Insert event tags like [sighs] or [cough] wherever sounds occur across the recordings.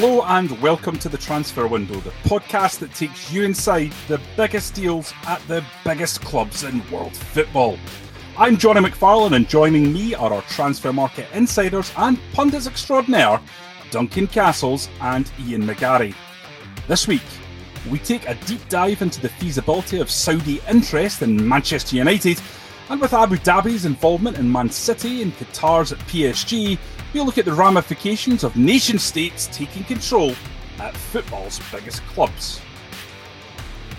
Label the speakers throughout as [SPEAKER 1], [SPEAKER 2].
[SPEAKER 1] Hello and welcome to the Transfer Window, the podcast that takes you inside the biggest deals at the biggest clubs in world football. I'm Johnny McFarlane, and joining me are our transfer market insiders and pundits extraordinaire, Duncan Castles and Ian McGarry. This week, we take a deep dive into the feasibility of Saudi interest in Manchester United, and with Abu Dhabi's involvement in Man City and Qatar's at PSG, we'll look at the ramifications of nation states taking control at football's biggest clubs.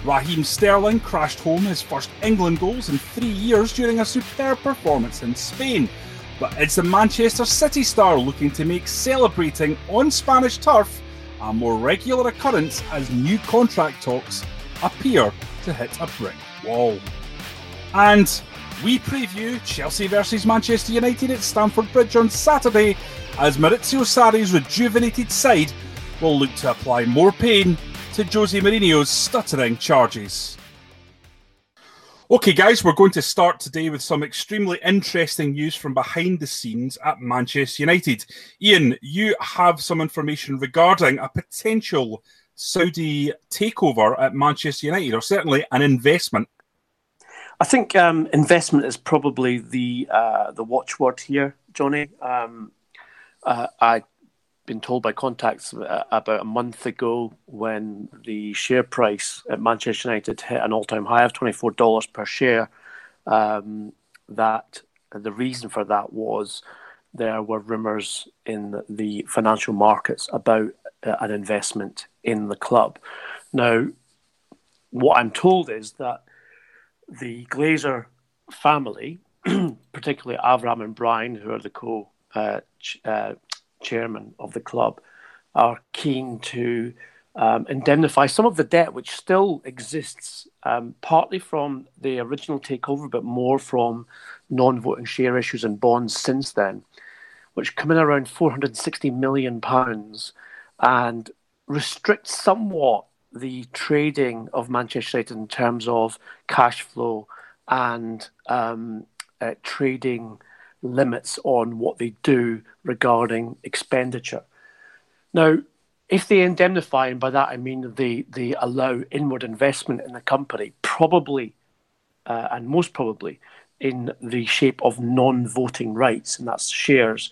[SPEAKER 1] Raheem Sterling crashed home his first England goals in three years during a superb performance in Spain. But it's the Manchester City star looking to make celebrating on Spanish turf a more regular occurrence as new contract talks appear to hit a brick wall. And we preview Chelsea versus Manchester United at Stamford Bridge on Saturday as Maurizio Sarri's rejuvenated side will look to apply more pain to Jose Mourinho's stuttering charges. Okay, guys, we're going to start today with some extremely interesting news from behind the scenes at Manchester United. Ian, you have some information regarding a potential Saudi takeover at Manchester United, or certainly an investment
[SPEAKER 2] I think um, investment is probably the uh, the watchword here, Johnny. Um, uh, I've been told by contacts uh, about a month ago when the share price at Manchester United hit an all time high of twenty four dollars per share. Um, that the reason for that was there were rumours in the financial markets about uh, an investment in the club. Now, what I'm told is that the Glazer family, [clears throat] particularly Avram and Brian, who are the co uh, ch- uh, chairman of the club, are keen to um, indemnify some of the debt which still exists, um, partly from the original takeover, but more from non voting share issues and bonds since then, which come in around £460 million and restrict somewhat the trading of Manchester United in terms of cash flow and um, uh, trading limits on what they do regarding expenditure. Now, if they indemnify, and by that I mean they, they allow inward investment in the company, probably uh, and most probably in the shape of non voting rights, and that's shares,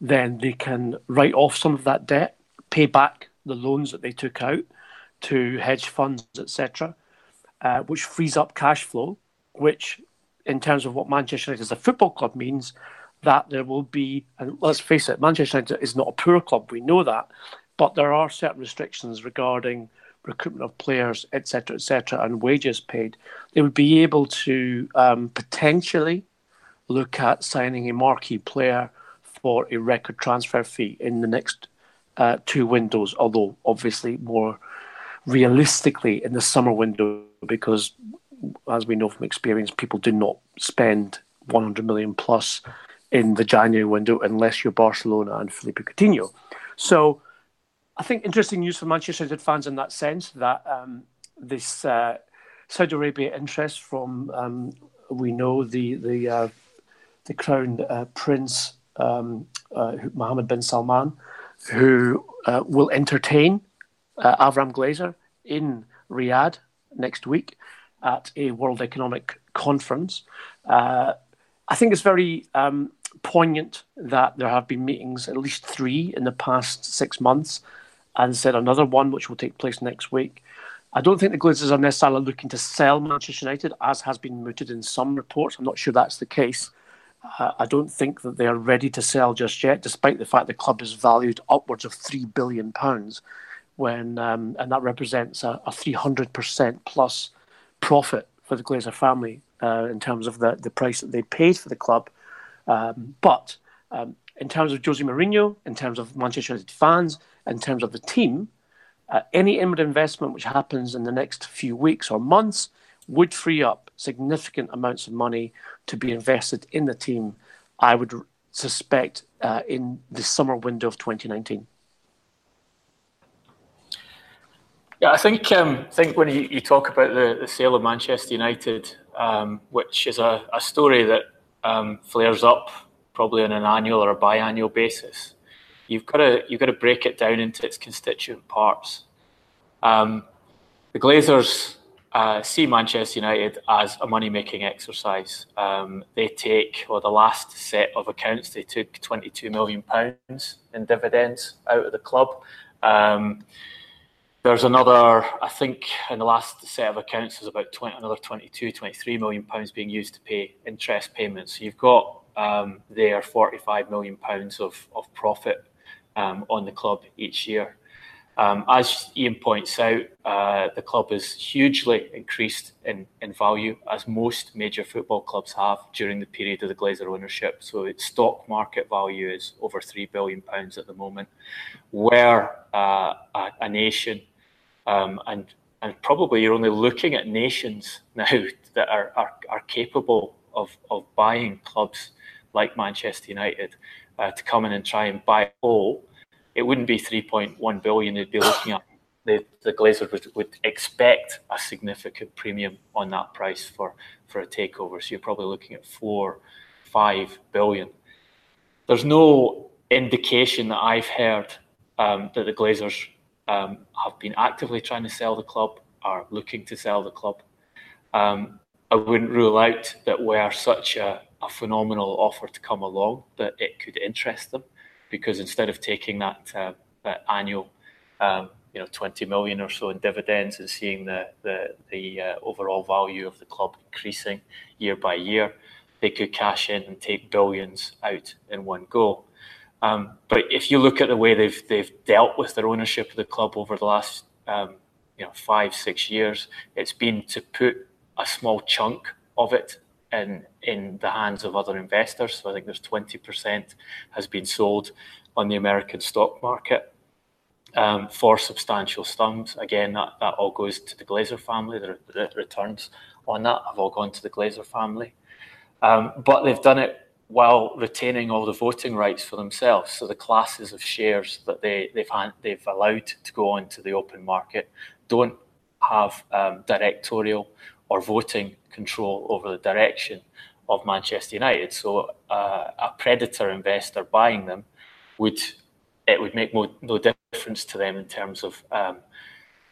[SPEAKER 2] then they can write off some of that debt, pay back the loans that they took out, to hedge funds, etc., uh, which frees up cash flow, which, in terms of what Manchester United as a football club means, that there will be, and let's face it, Manchester United is not a poor club, we know that, but there are certain restrictions regarding recruitment of players, etc., etc., and wages paid. They would be able to um, potentially look at signing a marquee player for a record transfer fee in the next uh, two windows, although obviously more realistically in the summer window because, as we know from experience, people do not spend 100 million plus in the January window unless you're Barcelona and Philippe Coutinho. So, I think interesting news for Manchester United fans in that sense that um, this uh, Saudi Arabia interest from um, we know the the uh, the crown uh, prince um, uh, Mohammed bin Salman, who uh, will entertain uh, Avram Glazer in Riyadh next week at a World Economic Conference. Uh, I think it's very um, poignant that there have been meetings, at least three in the past six months, and said another one which will take place next week. I don't think the Glazers are necessarily looking to sell Manchester United, as has been mooted in some reports. I'm not sure that's the case. Uh, I don't think that they are ready to sell just yet, despite the fact the club is valued upwards of three billion pounds when um, and that represents a, a 300% plus profit for the Glazer family uh, in terms of the, the price that they paid for the club. Um, but um, in terms of Jose Mourinho, in terms of Manchester United fans, in terms of the team, uh, any inward investment which happens in the next few weeks or months would free up significant amounts of money to be invested in the team. I would suspect uh, in the summer window of 2019.
[SPEAKER 3] Yeah, I think um, I think when you, you talk about the, the sale of Manchester United, um, which is a, a story that um, flares up probably on an annual or a biannual basis, you've got to you've got to break it down into its constituent parts. Um, the Glazers uh, see Manchester United as a money making exercise. Um, they take, well, the last set of accounts, they took £22 million in dividends out of the club. Um, there's another, I think, in the last set of accounts, there's about 20, another 22, 23 million pounds being used to pay interest payments. So you've got um, there 45 million pounds of, of profit um, on the club each year. Um, as Ian points out, uh, the club has hugely increased in, in value, as most major football clubs have during the period of the Glazer ownership. So its stock market value is over three billion pounds at the moment. Where uh, a, a, nation, um, and and probably you're only looking at nations now [laughs] that are are, are capable of of buying clubs like Manchester United uh, to come in and try and buy all it wouldn't be 3.1 billion they'd be looking at. The, the Glazers would, would expect a significant premium on that price for, for a takeover. So you're probably looking at four, five billion. There's no indication that I've heard um, that the Glazers um, have been actively trying to sell the club, are looking to sell the club. Um, I wouldn't rule out that were such a, a phenomenal offer to come along, that it could interest them because instead of taking that, uh, that annual, um, you know, 20 million or so in dividends and seeing the the, the uh, overall value of the club increasing year by year, they could cash in and take billions out in one go. Um, but if you look at the way they've they've dealt with their ownership of the club over the last um, you know five six years, it's been to put a small chunk of it in in the hands of other investors. So I think there's 20% has been sold on the American stock market um, for substantial sums. Again, that, that all goes to the Glazer family. The, the returns on that have all gone to the Glazer family. Um, but they've done it while retaining all the voting rights for themselves. So the classes of shares that they, they've, had, they've allowed to go onto the open market don't have um, directorial or voting control over the direction of Manchester United. So uh, a predator investor buying them would it would make no, no difference to them in terms of um,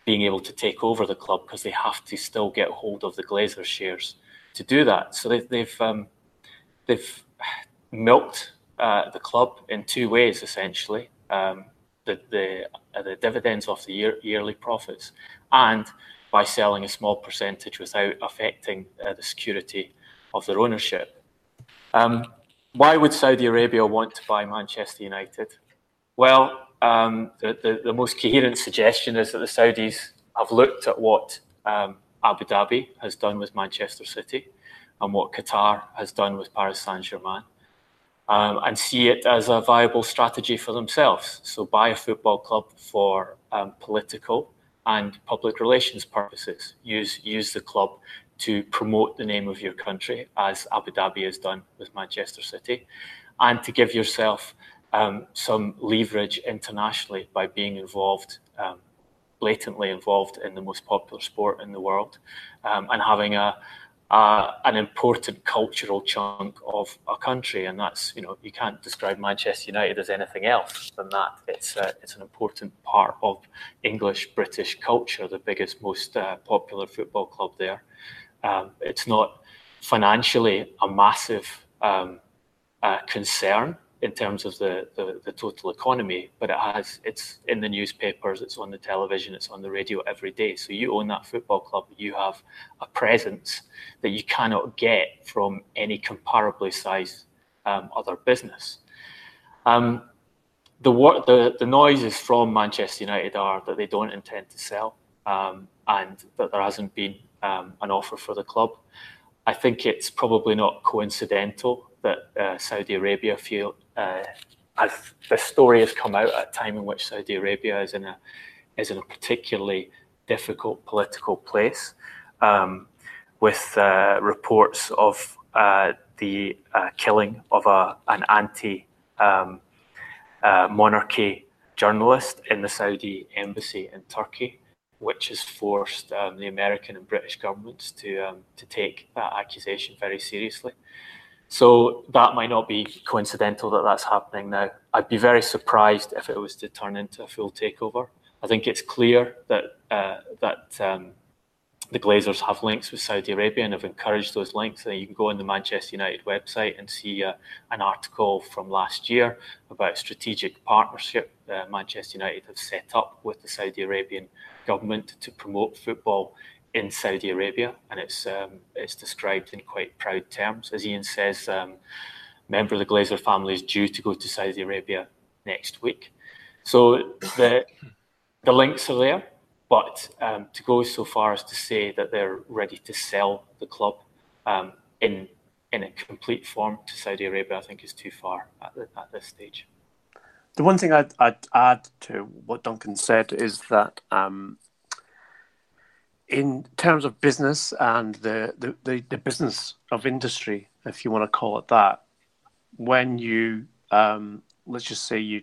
[SPEAKER 3] being able to take over the club because they have to still get hold of the Glazer shares to do that. So they, they've, um, they've milked uh, the club in two ways essentially. Um, the the, uh, the dividends off the year, yearly profits and by selling a small percentage without affecting uh, the security of their ownership. Um, why would Saudi Arabia want to buy Manchester United? Well, um, the, the, the, most coherent suggestion is that the Saudis have looked at what um, Abu Dhabi has done with Manchester City and what Qatar has done with Paris Saint Germain. Um, and see it as a viable strategy for themselves. So, buy a football club for um, political and public relations purposes. Use use the club to promote the name of your country, as Abu Dhabi has done with Manchester City, and to give yourself um, some leverage internationally by being involved, um, blatantly involved in the most popular sport in the world, um, and having a uh, an important cultural chunk of a country, and that's you know you can't describe Manchester United as anything else than that. It's uh, it's an important part of English British culture, the biggest, most uh, popular football club there. Um, it's not financially a massive um, uh, concern in terms of the, the, the, total economy, but it has it's in the newspapers, it's on the television, it's on the radio every day. So you own that football club, you have a presence that you cannot get from any comparably sized um, other business. Um, the, the the noises from Manchester United are that they don't intend to sell, um, and that there hasn't been um, an offer for the club. I think it's probably not coincidental that uh, Saudi Arabia feel as the story has come out at a time in which Saudi Arabia is in a is in a particularly difficult political place, um, with uh, reports of uh, the uh, killing of a an anti um, uh, monarchy journalist in the Saudi embassy in Turkey, which has forced um, the American and British governments to um, to take that accusation very seriously. So that might not be coincidental that that's happening now. I'd be very surprised if it was to turn into a full takeover. I think it's clear that uh, that um, the Glazers have links with Saudi Arabia and have encouraged those links. And you can go on the Manchester United website and see uh, an article from last year about strategic partnership uh, Manchester United have set up with the Saudi Arabian government to promote football in Saudi Arabia, and it's um, it's described in quite proud terms. As Ian says, um, member of the Glazer family is due to go to Saudi Arabia next week, so the the links are there. But um, to go so far as to say that they're ready to sell the club um, in in a complete form to Saudi Arabia, I think is too far at, the, at this stage.
[SPEAKER 2] The one thing I'd, I'd, add to what Duncan said is that um, in terms of business and the, the, the, the, business of industry, if you want to call it that, when you um, let's just say you,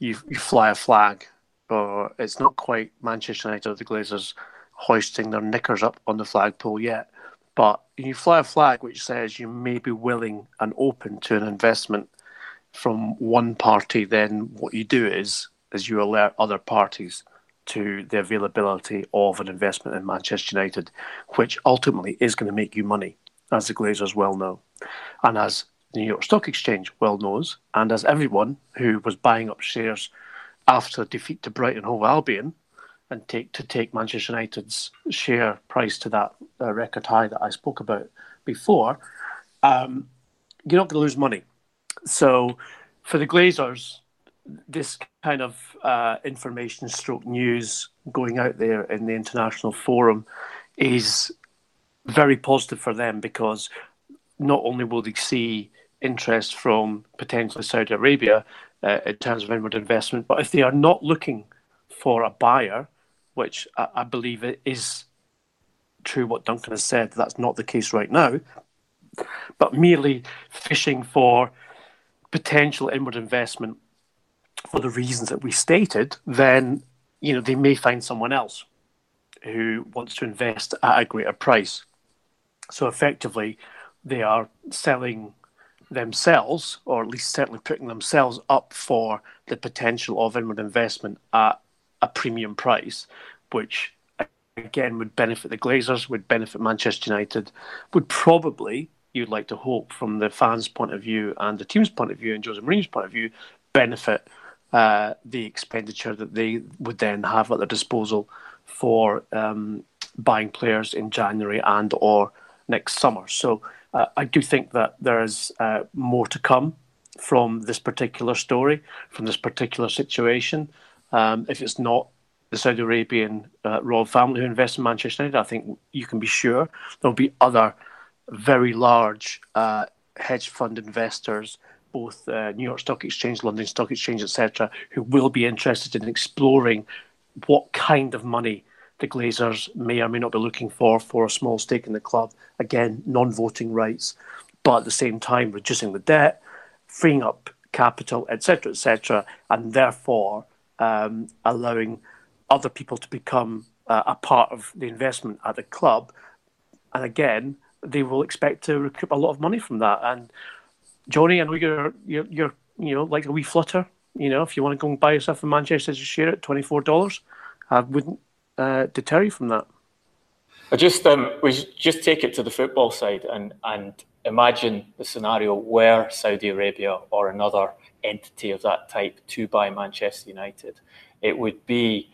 [SPEAKER 2] you you fly a flag, or it's not quite Manchester United or the Glazers hoisting their knickers up on the flagpole yet, but you fly a flag which says you may be willing and open to an investment from one party. Then what you do is is you alert other parties to the availability of an investment in Manchester United, which ultimately is going to make you money, as the Glazers well know. And as the New York Stock Exchange well knows, and as everyone who was buying up shares after the defeat to Brighton Hove Albion and take to take Manchester United's share price to that uh, record high that I spoke about before, um, you're not going to lose money. So for the Glazers, this kind of uh, information stroke news going out there in the international forum is very positive for them because not only will they see interest from potentially Saudi Arabia uh, in terms of inward investment, but if they are not looking for a buyer, which I, I believe it is true what Duncan has said, that's not the case right now, but merely fishing for potential inward investment for the reasons that we stated, then you know they may find someone else who wants to invest at a greater price. So effectively, they are selling themselves, or at least certainly putting themselves up for the potential of inward investment at a premium price, which again would benefit the Glazers, would benefit Manchester United, would probably, you'd like to hope, from the fans' point of view and the team's point of view and Jose Mourinho's point of view, benefit uh, the expenditure that they would then have at their disposal for um, buying players in January and or next summer. So uh, I do think that there is uh, more to come from this particular story, from this particular situation. Um, if it's not the Saudi Arabian uh, royal family who invest in Manchester United, I think you can be sure there'll be other very large uh, hedge fund investors both uh, New York Stock Exchange, London Stock Exchange, etc., who will be interested in exploring what kind of money the Glazers may or may not be looking for for a small stake in the club. Again, non-voting rights, but at the same time reducing the debt, freeing up capital, etc., etc., and therefore um, allowing other people to become uh, a part of the investment at the club. And again, they will expect to recoup a lot of money from that. And Johnny, I know you're you're you're you know like a wee flutter. You know, if you want to go and buy yourself a Manchester share at twenty four dollars, I wouldn't uh, deter you from that.
[SPEAKER 3] I just um, we just take it to the football side and and imagine the scenario where Saudi Arabia or another entity of that type to buy Manchester United. It would be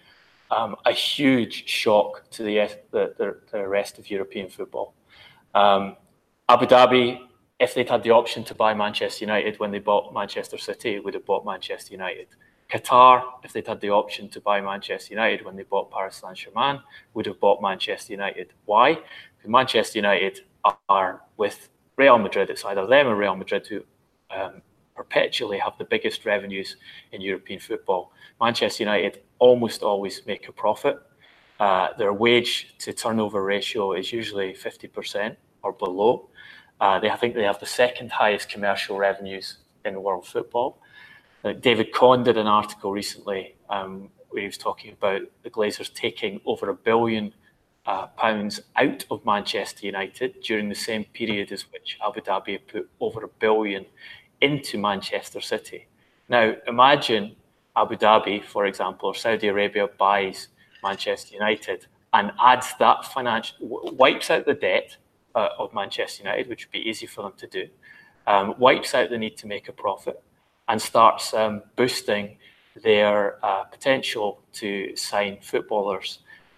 [SPEAKER 3] um, a huge shock to the, the, the, rest of European football. Um, Abu Dhabi if they'd had the option to buy Manchester United when they bought Manchester City, would have bought Manchester United. Qatar, if they'd had the option to buy Manchester United when they bought Paris Saint Germain, would have bought Manchester United. Why? Because Manchester United are with Real Madrid. It's either them or Real Madrid who um, perpetually have the biggest revenues in European football. Manchester United almost always make a profit. Uh, their wage to turnover ratio is usually 50% or below. Uh, they, I think they have the second highest commercial revenues in world football. Uh, David Conn did an article recently um, where he was talking about the Glazers taking over a billion uh, pounds out of Manchester United during the same period as which Abu Dhabi put over a billion into Manchester City. Now, imagine Abu Dhabi, for example, or Saudi Arabia buys Manchester United and adds that financial, wipes out the debt uh, of Manchester United, which would be easy for them to do, um, wipes out the need to make a profit, and starts um, boosting their uh, potential to sign footballers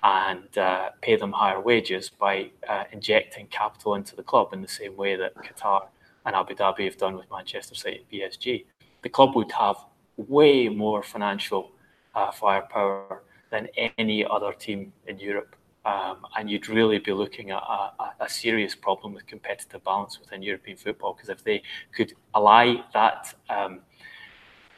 [SPEAKER 3] and uh, pay them higher wages by uh, injecting capital into the club in the same way that Qatar and Abu Dhabi have done with Manchester City and PSG. The club would have way more financial uh, firepower than any other team in Europe. Um, and you'd really be looking at a, a, serious problem with competitive balance within European football because if they could ally that um,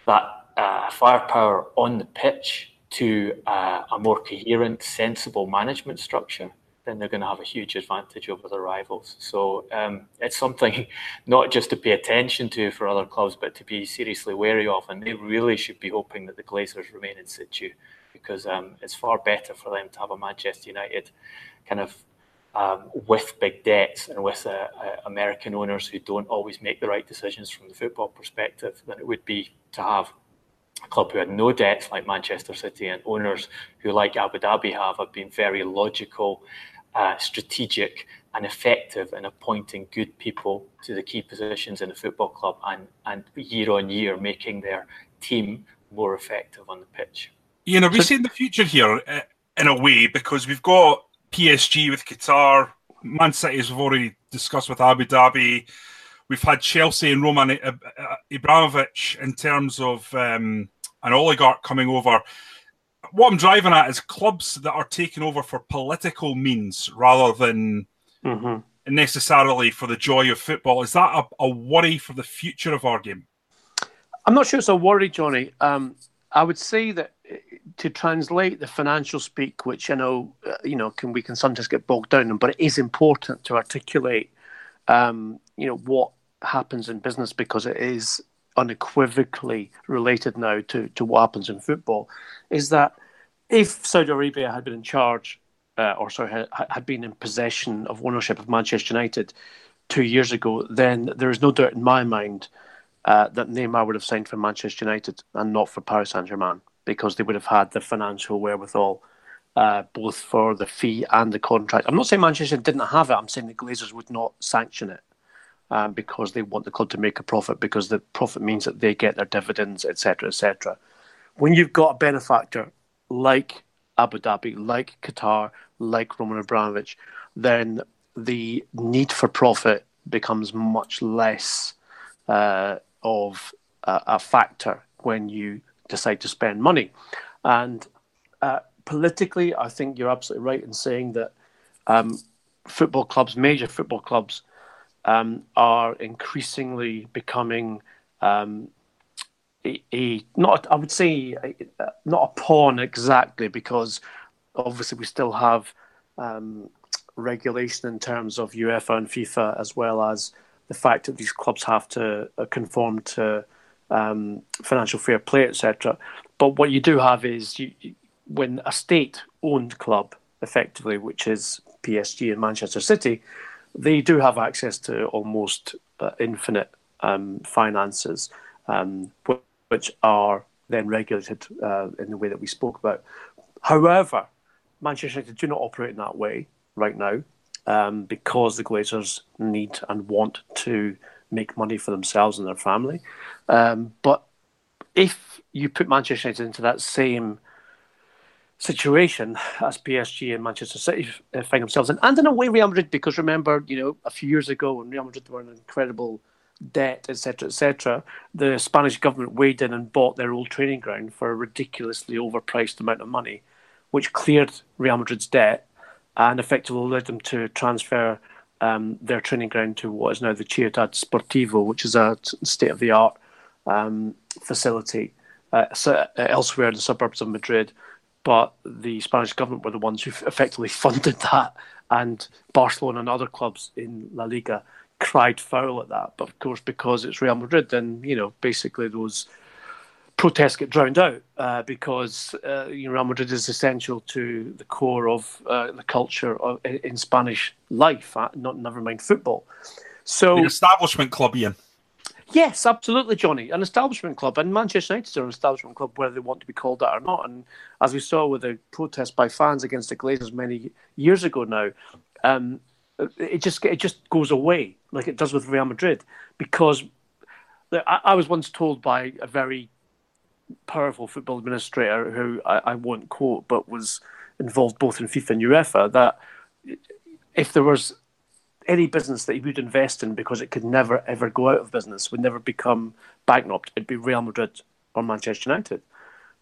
[SPEAKER 3] that uh, firepower on the pitch to uh, a more coherent, sensible management structure, then they're going to have a huge advantage over their rivals. So um, it's something [laughs] not just to pay attention to for other clubs, but to be seriously wary of. And they really should be hoping that the Glazers remain in situ because um, it's far better for them to have a Manchester United kind of um, with big debts and with uh, uh, American owners who don't always make the right decisions from the football perspective than it would be to have a club who had no debts like Manchester City and owners who, like Abu Dhabi, have, have been very logical, uh, strategic, and effective in appointing good people to the key positions in a football club and, and year on year making their team more effective on the pitch.
[SPEAKER 1] Ian, know, we seeing the future here uh, in a way because we've got PSG with Qatar, Man City, as we've already discussed with Abu Dhabi. We've had Chelsea and Roman Abramovich in terms of um, an oligarch coming over. What I'm driving at is clubs that are taking over for political means rather than mm-hmm. necessarily for the joy of football. Is that a, a, worry for the future of our game?
[SPEAKER 2] I'm not sure it's a worry, Johnny. Um, I would say that to translate the financial speak, which I know uh, you know can we can sometimes get bogged down in, but it is important to articulate, um, you know, what happens in business because it is unequivocally related now to to what happens in football. Is that if Saudi Arabia had been in charge, uh, or sorry, had, had been in possession of ownership of Manchester United two years ago, then there is no doubt in my mind uh, that Neymar would have signed for Manchester United and not for Paris Saint Germain because they would have had the financial wherewithal, uh, both for the fee and the contract. I'm not saying Manchester didn't have it. I'm saying the Glazers would not sanction it um, because they want the club to make a profit because the profit means that they get their dividends, etc., etc. When you've got a benefactor like Abu Dhabi, like Qatar, like Roman Abramovich, then the need for profit becomes much less uh, of a, a factor when you decide to spend money. And uh, politically, I think you're absolutely right in saying that um, football clubs, major football clubs, um, are increasingly becoming um, a, a, not I would say a, not a pawn exactly because obviously we still have um, regulation in terms of UEFA and FIFA as well as the fact that these clubs have to uh, conform to um, financial fair play, etc. But what you do have is you, when a state-owned club, effectively, which is PSG and Manchester City, they do have access to almost uh, infinite um, finances, um, which are then regulated uh, in the way that we spoke about. However, Manchester United do not operate in that way right now um, because the Glazers need and want to make money for themselves and their family. Um, but if you put Manchester United into that same situation as PSG and Manchester City find themselves in, and in a way Real Madrid, because remember, you know, a few years ago when Real Madrid were in incredible debt, etc., etc., the Spanish government weighed in and bought their old training ground for a ridiculously overpriced amount of money, which cleared Real Madrid's debt and effectively led them to transfer um, their training ground to what is now the Ciudad Deportiva, which is a state of the art um, facility uh, uh, elsewhere in the suburbs of Madrid. But the Spanish government were the ones who effectively [laughs] funded that, and Barcelona and other clubs in La Liga cried foul at that. But of course, because it's Real Madrid, then you know basically those protests get drowned out uh, because uh, you know, Real Madrid is essential to the core of uh, the culture of, in Spanish life, uh, not never mind football. So
[SPEAKER 1] the establishment club, Ian.
[SPEAKER 2] Yes, absolutely, Johnny. An establishment club, and Manchester United are an establishment club, whether they want to be called that or not. And as we saw with the protest by fans against the Glazers many years ago now, um, it just it just goes away like it does with Real Madrid because I, I was once told by a very powerful football administrator who I, I won't quote, but was involved both in FIFA and UEFA that if there was any business that he would invest in because it could never ever go out of business, would never become bankrupt, it'd be Real Madrid or Manchester United.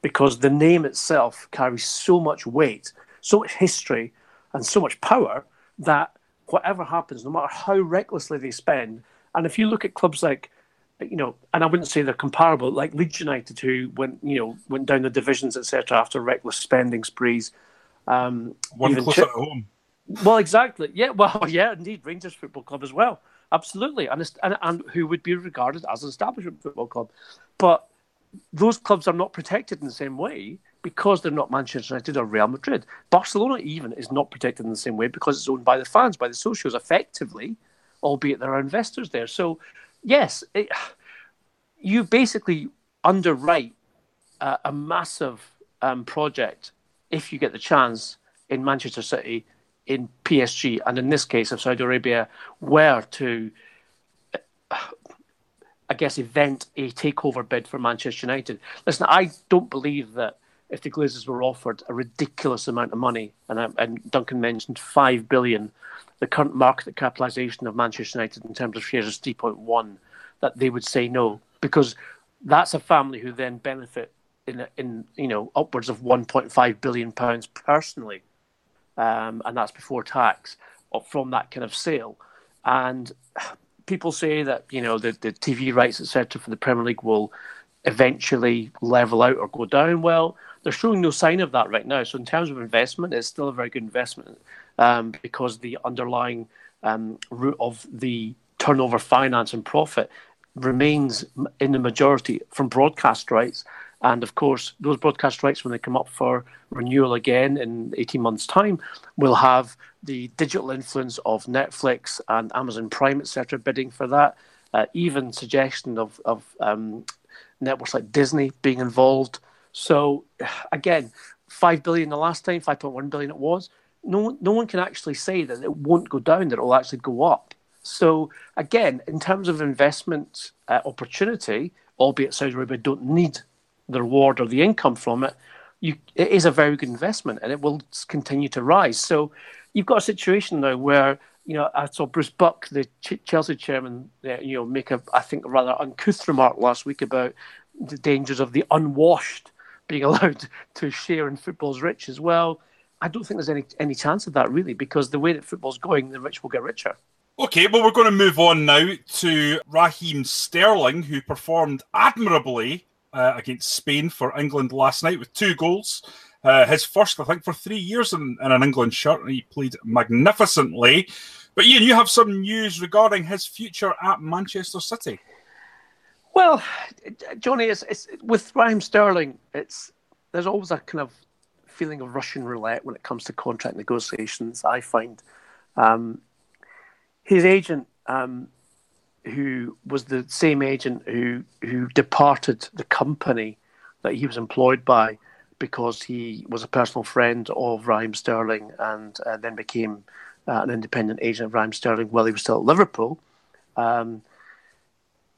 [SPEAKER 2] Because the name itself carries so much weight, so much history, and so much power that whatever happens, no matter how recklessly they spend, and if you look at clubs like, you know, and I wouldn't say they're comparable, like Leeds United, who went, you know, went down the divisions, etc., after reckless spending sprees. Um,
[SPEAKER 1] One close Ch- at home
[SPEAKER 2] well, exactly. Yeah. Well, [laughs] yeah, indeed. Rangers Football Club as well. Absolutely. And, and, and who would be regarded as an establishment football club. But those clubs are not protected in the same way because they're not Manchester United or Real Madrid. Barcelona, even, is not protected in the same way because it's owned by the fans, by the socios, effectively, albeit there are investors there. So, yes, it, you basically underwrite uh, a massive um, project if you get the chance in Manchester City in PSG, and in this case, if Saudi Arabia were to, I guess, event a takeover bid for Manchester United. Listen, I don't believe that if the Glazers were offered a ridiculous amount of money, and, and Duncan mentioned five billion, the current market capitalisation of Manchester United in terms of shares is three point one, that they would say no because that's a family who then benefit in in you know upwards of 1.5 billion pounds personally um, and that's before tax from that kind of sale. And people say that you know the, the TV rights etc. for the Premier League will eventually level out or go down. Well, they're showing no sign of that right now. So in terms of investment, it's still a very good investment um, because the underlying um, route of the turnover, finance, and profit remains in the majority from broadcast rights and of course, those broadcast rights, when they come up for renewal again in 18 months' time, will have the digital influence of Netflix and Amazon Prime, etc., bidding for that. Uh, even suggestion of, of um, networks like Disney being involved. So, again, 5 billion the last time, 5.1 billion it was. No, no one can actually say that it won't go down, that it will actually go up. So, again, in terms of investment uh, opportunity, albeit Saudi Arabia don't need the reward or the income from it, you, it is a very good investment and it will continue to rise. So you've got a situation now where you know I saw Bruce Buck, the Ch- Chelsea chairman, you know, make a I think a rather uncouth remark last week about the dangers of the unwashed being [laughs] allowed to share in football's riches. Well, I don't think there's any any chance of that really, because the way that football's going, the rich will get richer.
[SPEAKER 1] Okay, well, we're going to move on now to Raheem Sterling, who performed admirably uh, against Spain for England last night with two goals. Uh, his first, I think, for three years in, in an England shirt, and he played magnificently. But Ian, you have some news regarding his future at Manchester City.
[SPEAKER 2] Well, Johnny, it's, it's, with Raheem Sterling, it's there's always a kind of feeling of Russian roulette when it comes to contract negotiations. I find um, his agent um, who was the same agent who who departed the company that he was employed by because he was a personal friend of Raheem Sterling and uh, then became uh, an independent agent of Raheem Sterling while he was still at Liverpool. Um,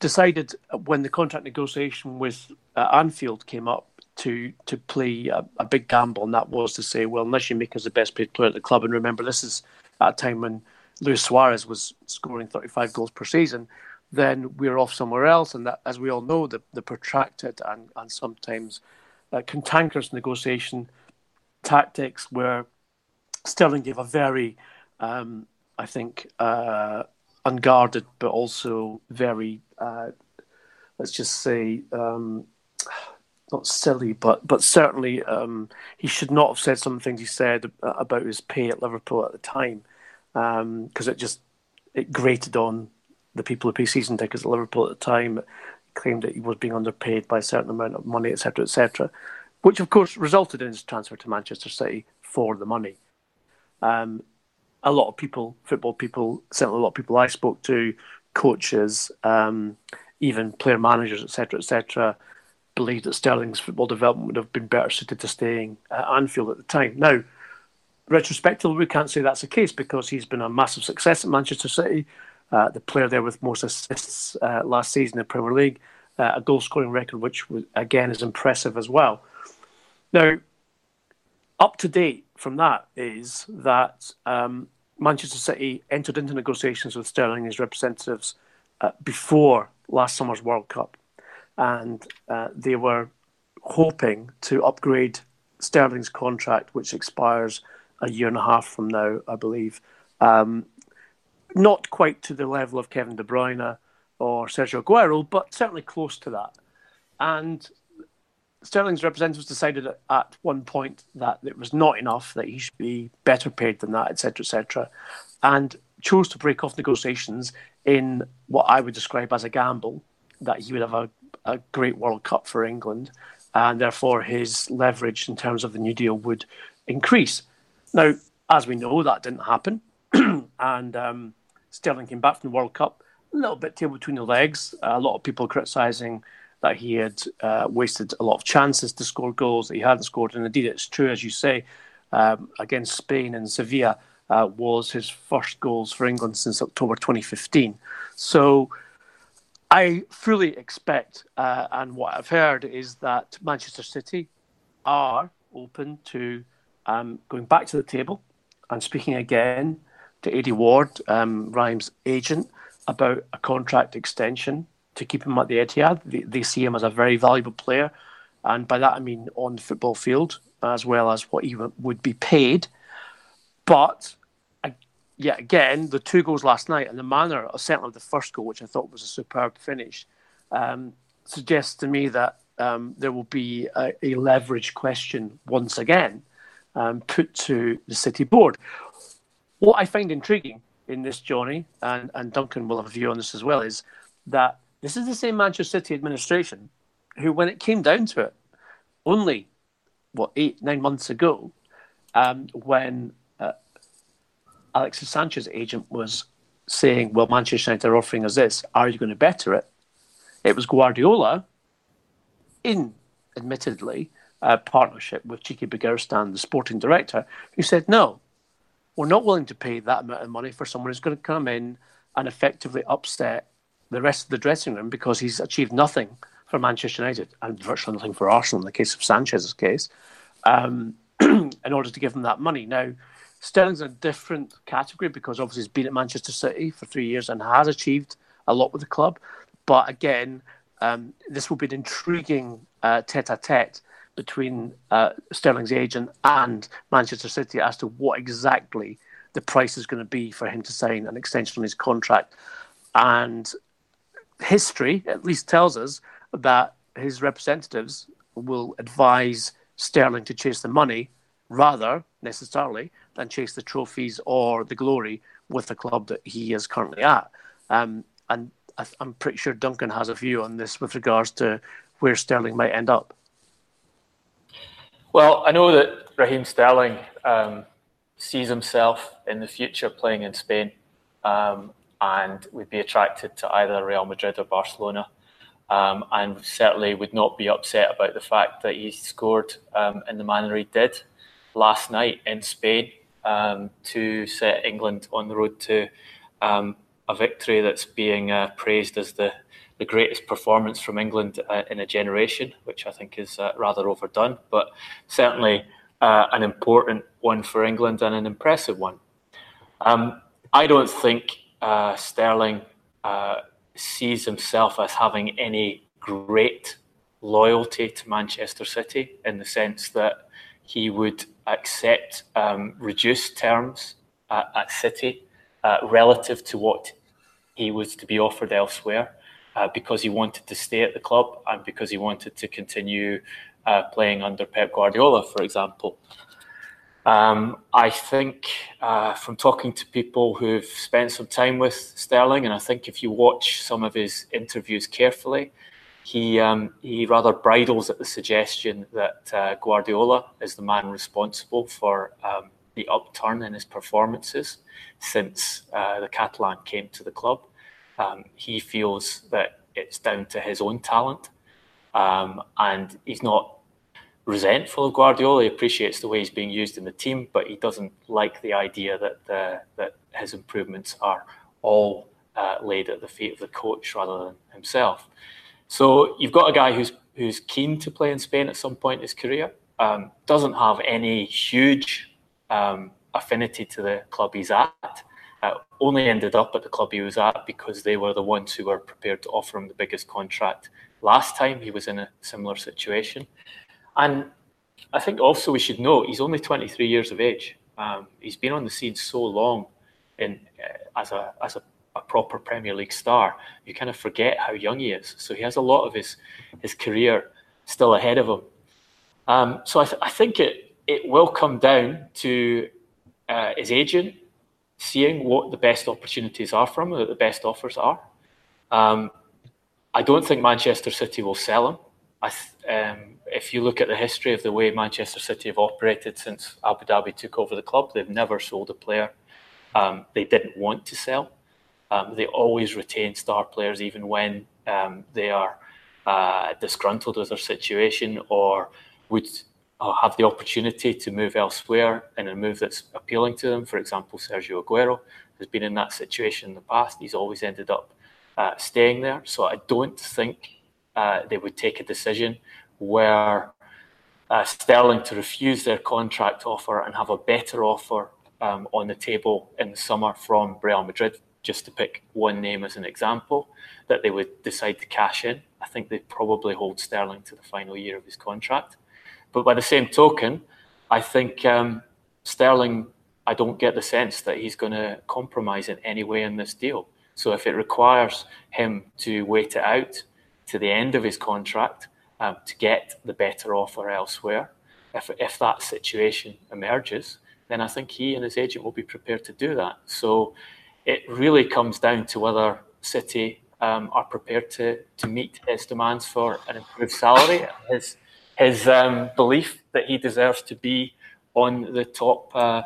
[SPEAKER 2] decided when the contract negotiation with uh, Anfield came up to to play a, a, big gamble, and that was to say, well, unless you make us the best paid player at the club, and remember this is at a time when Luis Suarez was scoring 35 goals per season, then we're off somewhere else. And that, as we all know, the, the protracted and, and sometimes uh, cantankerous negotiation tactics where Sterling gave a very, um, I think, uh, unguarded, but also very, uh, let's just say, um, not silly, but but certainly um, he should not have said some things he said about his pay at Liverpool at the time because um, it just it grated on the people who pay season tickets at Liverpool at the time. Claimed that he was being underpaid by a certain amount of money, etc., etc., which of course resulted in his transfer to Manchester City for the money. Um, a lot of people, football people, certainly a lot of people I spoke to, coaches, um, even player managers, etc., etc., believed that Sterling's football development would have been better suited to staying at Anfield at the time. Now, retrospectively, we can't say that's the case because he's been a massive success at Manchester City. Uh, the player there with most assists uh, last season in the Premier League, uh, a goal scoring record, which was, again is impressive as well. Now, up to date from that is that um, Manchester City entered into negotiations with Sterling and his representatives uh, before last summer's World Cup, and uh, they were hoping to upgrade Sterling's contract, which expires a year and a half from now, I believe. Um, not quite to the level of Kevin De Bruyne or Sergio Aguero, but certainly close to that. And Sterling's representatives decided at one point that it was not enough, that he should be better paid than that, etc., etc., and chose to break off negotiations in what I would describe as a gamble that he would have a, a great World Cup for England, and therefore his leverage in terms of the new deal would increase. Now, as we know, that didn't happen, [clears throat] and um, Sterling came back from the World Cup a little bit tail between the legs. a lot of people criticising that he had uh, wasted a lot of chances to score goals that he hadn't scored. And indeed, it's true, as you say, um, against Spain and Sevilla uh, was his first goals for England since October 2015. So I fully expect, uh, and what I've heard is that Manchester City are open to um, going back to the table and speaking again to Aidy Ward, um, Raheem's agent, about a contract extension to keep him at the Etihad. They, they see him as a very valuable player, and by that I mean on the football field as well as what he would be paid. But yet again, the two goals last night and the manner, certainly the first goal, which I thought was a superb finish, um, suggests to me that um, there will be a, a, leverage question once again um, put to the City board. What I find intriguing in this, Johnny, and, and Duncan will have a view on this as well, is that this is the same Manchester City administration who, when it came down to it, only what eight nine months ago, um, when uh, Alexis Sanchez's agent was saying, "Well, Manchester United are offering us this. Are you going to better it?" It was Guardiola, in admittedly a partnership with Txiki Begiristain, the sporting director, who said, "No, we're not willing to pay that amount of money for someone who's going to come in and effectively upset the rest of the dressing room because he's achieved nothing for Manchester United and virtually nothing for Arsenal in the case of Sanchez's case, um, [clears throat] in order to give him that money. Now, Sterling's a different category because obviously he's been at Manchester City for three years and has achieved a lot with the club. But again, um, this will be an intriguing tete a tete between uh, Sterling's agent and Manchester City as to what exactly the price is going to be for him to sign an extension on his contract. And history at least tells us that his representatives will advise Sterling to chase the money rather necessarily than chase the trophies or the glory with the club that he is currently at. Um, and I, am pretty sure Duncan has a view on this with regards to where Sterling might end up.
[SPEAKER 3] Well, I know that Raheem Sterling um, sees himself in the future playing in Spain. Um, and would be attracted to either Real Madrid or Barcelona. Um, and certainly would not be upset about the fact that he scored um, in the manner he did last night in Spain um, to set England on the road to um, a victory that's being uh, praised as the, the greatest performance from England uh, in a generation, which I think is uh, rather overdone, but certainly uh, an important one for England and an impressive one. Um, I don't think uh, Sterling uh, sees himself as having any great loyalty to Manchester City in the sense that he would accept um, reduced terms at, at City uh, relative to what he was to be offered elsewhere uh, because he wanted to stay at the club and because he wanted to continue uh, playing under Pep Guardiola, for example. Um, I think uh, from talking to people who've spent some time with Sterling, and I think if you watch some of his interviews carefully, he um, he rather bridles at the suggestion that uh, Guardiola is the man responsible for um, the upturn in his performances since uh, the Catalan came to the club. Um, he feels that it's down to his own talent, um, and he's not resentful of Guardiola. He appreciates the way he's being used in the team, but he doesn't like the idea that the, that his improvements are all uh, laid at the feet of the coach rather than himself. So you've got a guy who's who's keen to play in Spain at some point in his career. Um, doesn't have any huge um, affinity to the club he's at. Uh, only ended up at the club he was at because they were the ones who were prepared to offer him the biggest contract last time he was in a similar situation. And I think also we should note he's only 23 years of age. Um, he's been on the scene so long in uh, as a as a, a, proper Premier League star. You kind of forget how young he is. So he has a lot of his his career still ahead of him. Um, so I, th- I, think it it will come down to uh, his agent seeing what the best opportunities are from what the best offers are. Um, I don't think Manchester City will sell him. Th- um, if you look at the history of the way Manchester City have operated since Abu Dhabi took over the club, they've never sold a player um, they didn't want to sell. Um, they always retain star players, even when um, they are uh, disgruntled with their situation or would uh, have the opportunity to move elsewhere in a move that's appealing to them. For example, Sergio Aguero has been in that situation in the past. He's always ended up uh, staying there. So I don't think uh, they would take a decision where uh, Sterling to refuse their contract offer and have a better offer um, on the table in the summer from Real Madrid, just to pick one name as an example, that they would decide to cash in. I think they probably hold Sterling to the final year of his contract. But by the same token, I think um, Sterling, I don't get the sense that he's going to compromise in any way in this deal. So if it requires him to wait it out to the end of his contract um, to get the better offer elsewhere, if, if that situation emerges, then I think he and his agent will be prepared to do that. So it really comes down to whether City um, are prepared to to meet his demands for an improved salary, his his um, belief that he deserves to be on the top uh,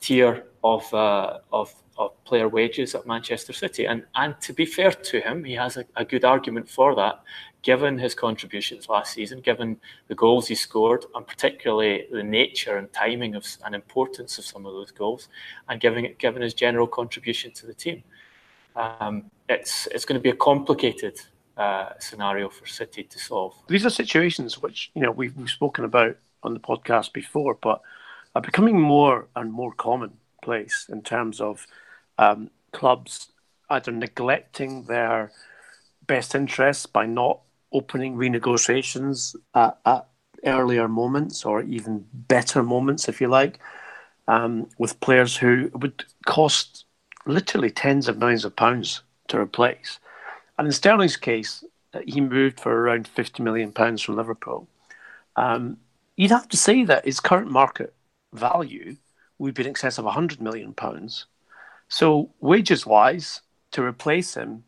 [SPEAKER 3] tier of, uh, of of player wages at Manchester City. And and to be fair to him, he has a, a, good argument for that, given his contributions last season, given the goals he scored, and particularly the nature and timing of and importance of some of those goals, and given given his general contribution to the team. Um, it's it's going to be a complicated uh, scenario for City to solve.
[SPEAKER 2] These are situations which you know we've, we've spoken about on the podcast before, but are becoming more and more commonplace in terms of um, clubs either neglecting their best interests by not opening renegotiations at, at earlier moments or even better moments, if you like, um, with players who would cost literally tens of millions of pounds to replace. And in Sterling's case, uh, he moved for around fifty million pounds from Liverpool. Um, you'd have to say that his current market value would be in excess of hundred million pounds so wages wise, to replace him,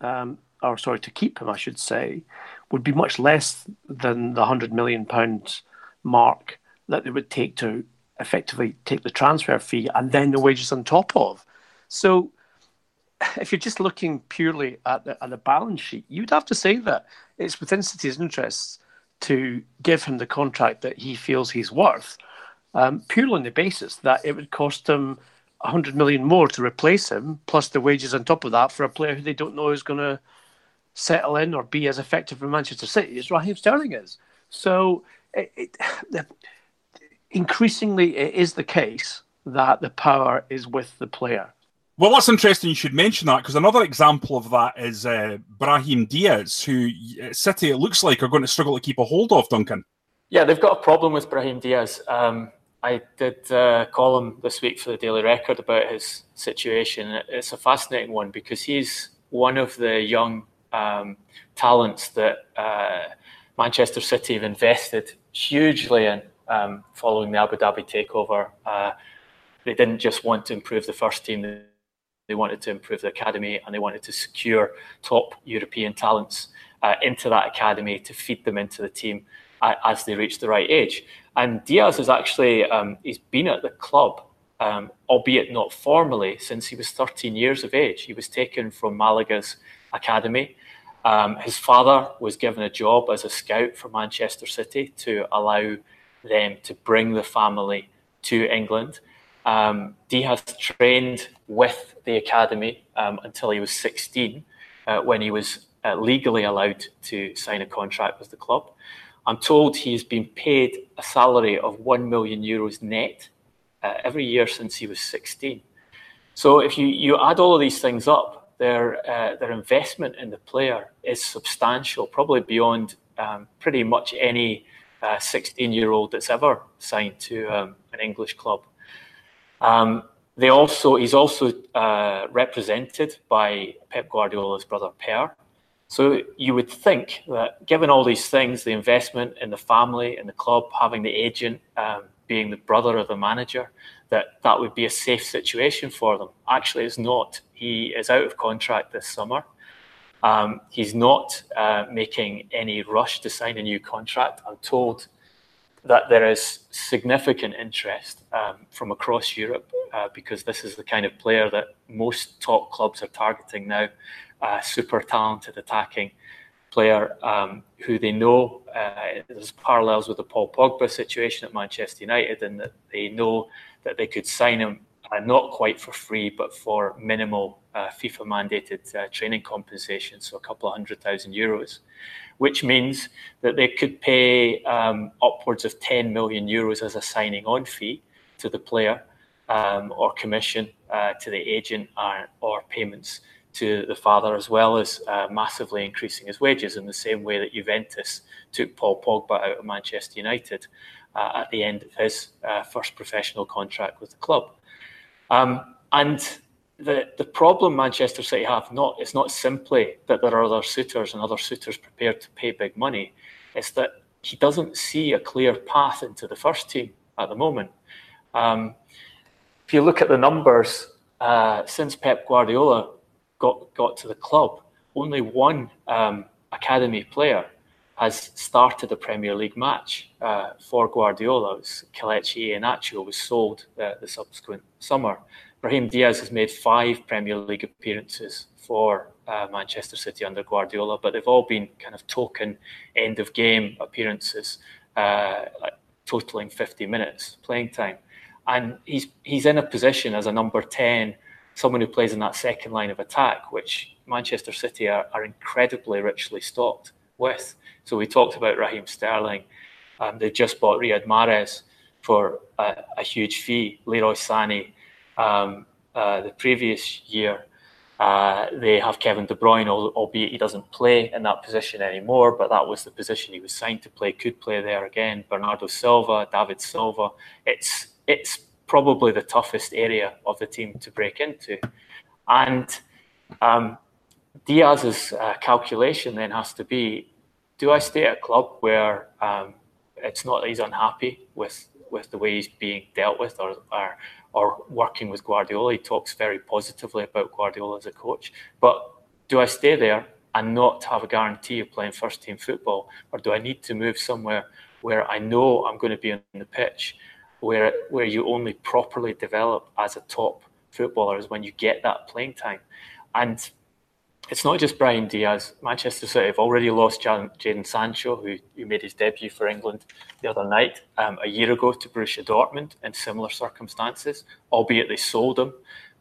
[SPEAKER 2] um, or sorry, to keep him, I should say, would be much less than the hundred million pound mark that it would take to effectively take the transfer fee and then the wages on top of. So [laughs] if you're just looking purely at the, at the balance sheet, you'd have to say that it's within City's interests to give him the contract that he feels he's worth, um, purely on the basis that it would cost him 100 million more to replace him, plus the wages on top of that for a player who they don't know is going to settle in or be as effective for Manchester City as Raheem Sterling is. So, it, it, [sighs] increasingly, it is the case that the power is with the player.
[SPEAKER 1] Well, that's interesting. You should mention that because another example of that is uh, Brahim Diaz, who uh, City it looks like are going to struggle to keep a hold of. Duncan.
[SPEAKER 3] Yeah, they've got a problem with Brahim Diaz. Um, I did a column this week for the Daily Record about his situation. It's a fascinating one because he's one of the young um, talents that uh, Manchester City have invested hugely in um, following the Abu Dhabi takeover. Uh, they didn't just want to improve the first team, They wanted to improve the academy and they wanted to secure top European talents uh, into that academy to feed them into the team uh, as they reach the right age. And Diaz has actually um, he's been at the club, um, albeit not formally, since he was 13 years of age. He was taken from Malaga's academy. Um, his father was given a job as a scout for Manchester City to allow them to bring the family to England. Um, Diaz trained with the academy um, until he was 16, uh, when he was uh, legally allowed to sign a contract with the club. I'm told he's been paid a salary of 1 million euros net uh, every year since he was 16. So if you, you add all of these things up, their, uh, their investment in the player is substantial, probably beyond um, pretty much any 16 year old that's ever signed to um, an English club. Um, they also he's also uh, represented by Pep Guardiola's brother Pere, so you would think that given all these things, the investment in the family, in the club, having the agent um, being the brother of the manager, that that would be a safe situation for them. Actually, it's not. He is out of contract this summer. Um, he's not uh, making any rush to sign a new contract. I'm told that there is significant interest um, from across Europe uh, because this is the kind of player that most top clubs are targeting now a super talented attacking player um, who they know uh, there's parallels with the Paul Pogba situation at Manchester United, and that they know that they could sign him uh, not quite for free, but for minimal uh, FIFA mandated uh, training compensation, so a couple of hundred thousand euros, which means that they could pay um, upwards of 10 million euros as a signing on fee to the player um, or commission uh, to the agent or, or payments to the father, as well as uh, massively increasing his wages in the same way that Juventus took Paul Pogba out of Manchester United uh, at the end of his uh, first professional contract with the club. Um, and the, the problem Manchester City have not it's not simply that there are other suitors and other suitors prepared to pay big money. It's that he doesn't see a clear path into the first team at the moment. Um, if you look at the numbers uh, since Pep Guardiola got, got to the club, only one um, academy player has started a Premier League match uh, for Guardiola. Kelechi Iheanacho was sold uh, the subsequent summer. Brahim Diaz has made five Premier League appearances for uh, Manchester City under Guardiola, but they've all been kind of token end of game appearances, uh, totaling 50 minutes playing time. And he's he's in a position as a number 10 someone who plays in that second line of attack, which Manchester City are, are incredibly richly stocked with. So we talked about Raheem Sterling. Um, they just bought Riyad Mahrez for a, a huge fee. Leroy Sané um, uh, the previous year. Uh, they have Kevin De Bruyne, albeit he doesn't play in that position anymore, but that was the position he was signed to play. Could play there again. Bernardo Silva, David Silva. It's it's probably the toughest area of the team to break into. And um, Diaz's uh, calculation then has to be: Do I stay at a club where um, it's not that he's unhappy with with the way he's being dealt with, or, or or working with Guardiola? He talks very positively about Guardiola as a coach, but do I stay there and not have a guarantee of playing first team football, or do I need to move somewhere where I know I'm going to be on the pitch where where you only properly develop as a top footballer is when you get that playing time. And it's not just Brahim Diaz. Manchester City have already lost Jadon Sancho, who, who made his debut for England the other night, um, a year ago to Borussia Dortmund in similar circumstances, albeit they sold him.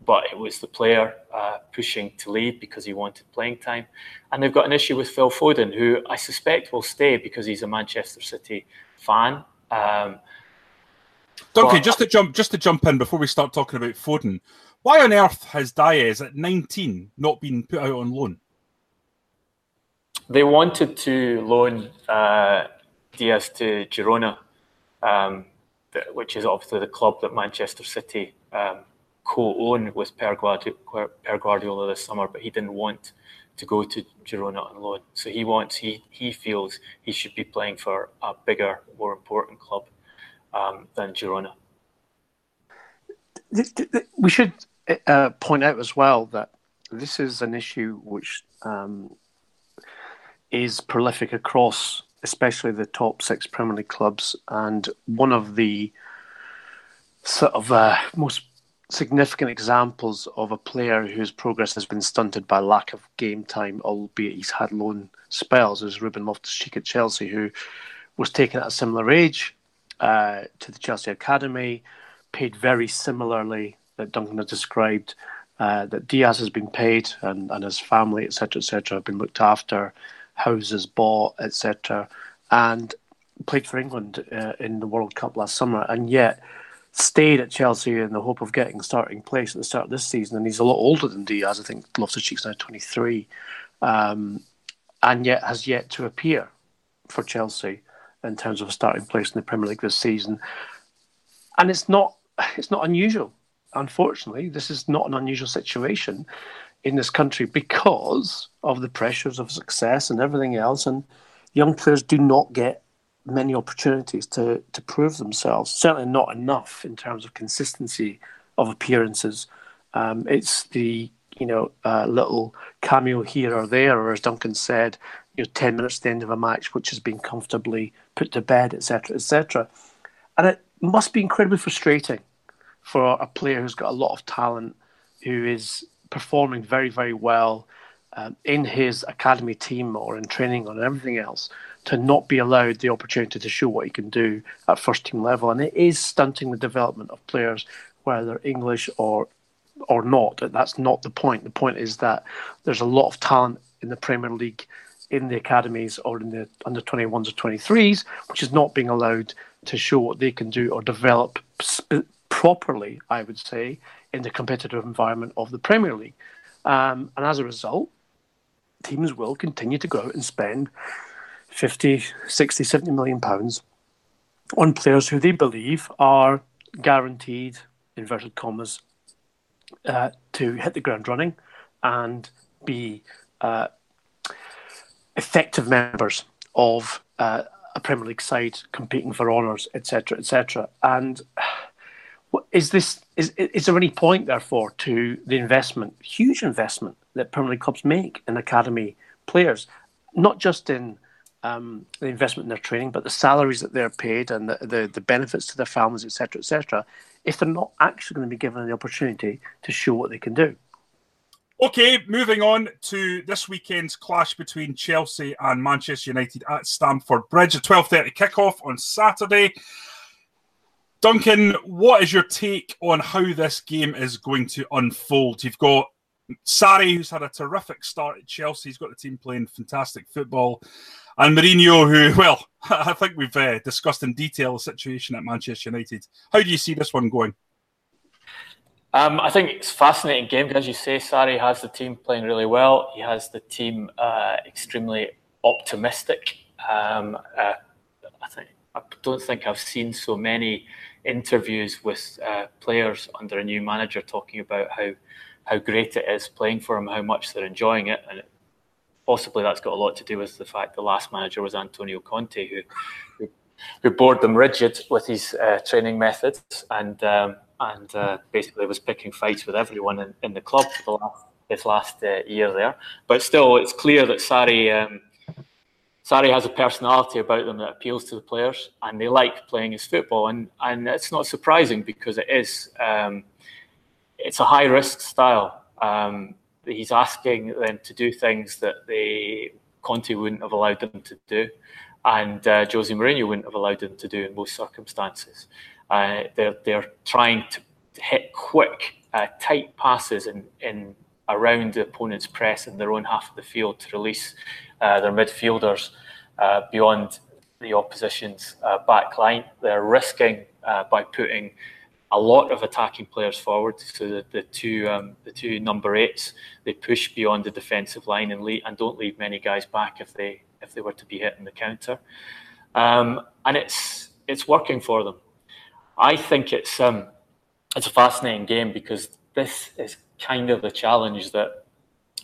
[SPEAKER 3] But it was the player uh, pushing to leave because he wanted playing time. And they've got an issue with Phil Foden, who I suspect will stay because he's a Manchester City fan. Um,
[SPEAKER 1] Duncan, but, just to jump just to jump in before we start talking about Foden, why on earth has Diaz at 19 not been put out on loan?
[SPEAKER 3] They wanted to loan uh, Diaz to Girona, um, which is obviously the club that Manchester City um, co-own with Pere Guardiola, Pere Guardiola this summer, but he didn't want to go to Girona on loan. So he wants he he feels he should be playing for a bigger, more important club um, than Girona.
[SPEAKER 2] We should uh, point out as well that this is an issue which um, is prolific across, especially the top six Premier League clubs, and one of the sort of uh, most significant examples of a player whose progress has been stunted by lack of game time, albeit he's had loan spells, is Ruben Loftus-Cheek at Chelsea, who was taken at a similar age uh, to the Chelsea academy, paid very similarly that Duncan has described. Uh, that Diaz has been paid and, and his family, etc., etc., have been looked after, houses bought, etc., and played for England uh, in the World Cup last summer, and yet stayed at Chelsea in the hope of getting starting place at the start of this season. And he's a lot older than Diaz. I think Loftus Cheek's now 23, um, and yet has yet to appear for Chelsea in terms of a starting place in the Premier League this season. And it's not it's not unusual. Unfortunately, this is not an unusual situation in this country because of the pressures of success and everything else. And young players do not get many opportunities to, to prove themselves. Certainly not enough in terms of consistency of appearances. Um, it's the you know uh, little cameo here or there, or as Duncan said, you know, ten minutes at the end of a match, which has been comfortably put to bed, etc., etc. And it must be incredibly frustrating for a player who's got a lot of talent, who is performing very, very well um, in his academy team or in training or everything else, to not be allowed the opportunity to show what he can do at first team level. And it is stunting the development of players, whether they're English or or not. That's not the point. The point is that there's a lot of talent in the Premier League, in the academies or in the under 21s or 23s, which is not being allowed to show what they can do or develop sp- properly, I would say, in the competitive environment of the Premier League. Um, and as a result, teams will continue to go out and spend 50, 60, 70 million pounds on players who they believe are guaranteed, inverted commas, uh, to hit the ground running and be uh, effective members of uh, a Premier League side competing for honours, etc., etc. And is this is is there any point, therefore, to the investment, huge investment that Premier League clubs make in academy players, not just in um, the investment in their training, but the salaries that they're paid and the, the, the benefits to their families, etc., etc., if they're not actually going to be given the opportunity to show what they can do.
[SPEAKER 1] Okay, moving on to this weekend's clash between Chelsea and Manchester United at Stamford Bridge, a 12.30 kickoff on Saturday. Duncan, what is your take on how this game is going to unfold? You've got Sarri, who's had a terrific start at Chelsea. He's got the team playing fantastic football. And Mourinho, who, [laughs] well, I think we've uh, discussed in detail the situation at Manchester United. How do you see this one going?
[SPEAKER 3] Um, I think it's a fascinating game. As you say, Sarri has the team playing really well. He has the team uh, extremely optimistic. Um, uh, I think I don't think I've seen so many interviews with uh, players under a new manager talking about how how great it is playing for them, how much they're enjoying it, and possibly that's got a lot to do with the fact the last manager was Antonio Conte, who who, who bored them rigid with his uh, training methods and um, and uh, basically was picking fights with everyone in, in the club for the last his last uh, year there. But still, it's clear that Sarri. Um, Sarri has a personality about them that appeals to the players, and they like playing his football. And, and it's not surprising because it is um, it's a high risk style. Um, he's asking them to do things that they Conte wouldn't have allowed them to do, and uh, Jose Mourinho wouldn't have allowed them to do in most circumstances. Uh, they're they're trying to hit quick, uh, tight passes in, in around the opponent's press in their own half of the field to release uh, their midfielders uh, beyond the opposition's uh, back line. They're risking by putting a lot of attacking players forward. So the, the two um, the two number eights they push beyond the defensive line and lead, and don't leave many guys back if they if they were to be hit in the counter. Um, and it's it's working for them. I think it's um, it's a fascinating game because this is kind of the challenge that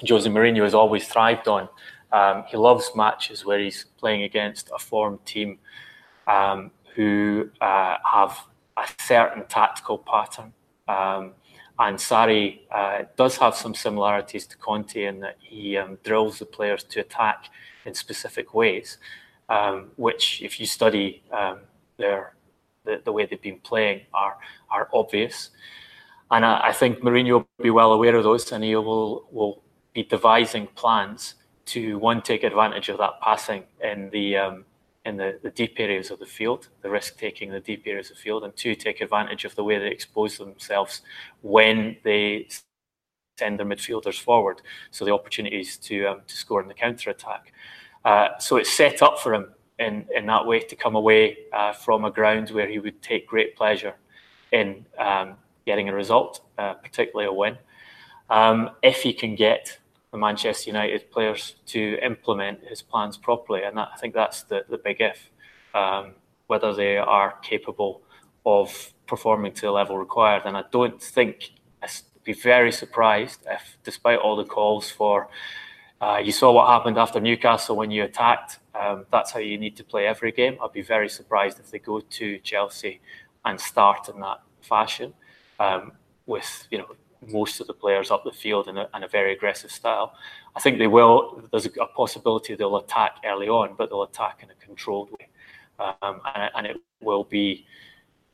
[SPEAKER 3] Jose Mourinho has always thrived on. Um, he loves matches where he's playing against a formed team um, who uh, have a certain tactical pattern um, and Sarri uh, does have some similarities to Conte in that he um, drills the players to attack in specific ways, um, which, if you study um, their the, the way they've been playing, are are obvious. And I, I think Mourinho will be well aware of those, and he will will be devising plans to one take advantage of that passing in the um, in the, the deep areas of the field, the risk taking the deep areas of the field, and two, take advantage of the way they expose themselves when they send their midfielders forward. So the opportunities to um, to score in the counter attack. Uh, so it's set up for him in, in that way to come away uh, from a ground where he would take great pleasure in um, getting a result, uh, particularly a win. Um, if he can get the Manchester United players to implement his plans properly. And that, I think that's the, the big if, um, whether they are capable of performing to the level required. And I don't think I'd be very surprised if, despite all the calls for, uh, you saw what happened after Newcastle when you attacked. Um, that's how you need to play every game. I'd be very surprised if they go to Chelsea and start in that fashion um, with you know most of the players up the field in a, in a, very aggressive style. I think they will. There's a possibility they'll attack early on, but they'll attack in a controlled way, um, and, and, it will be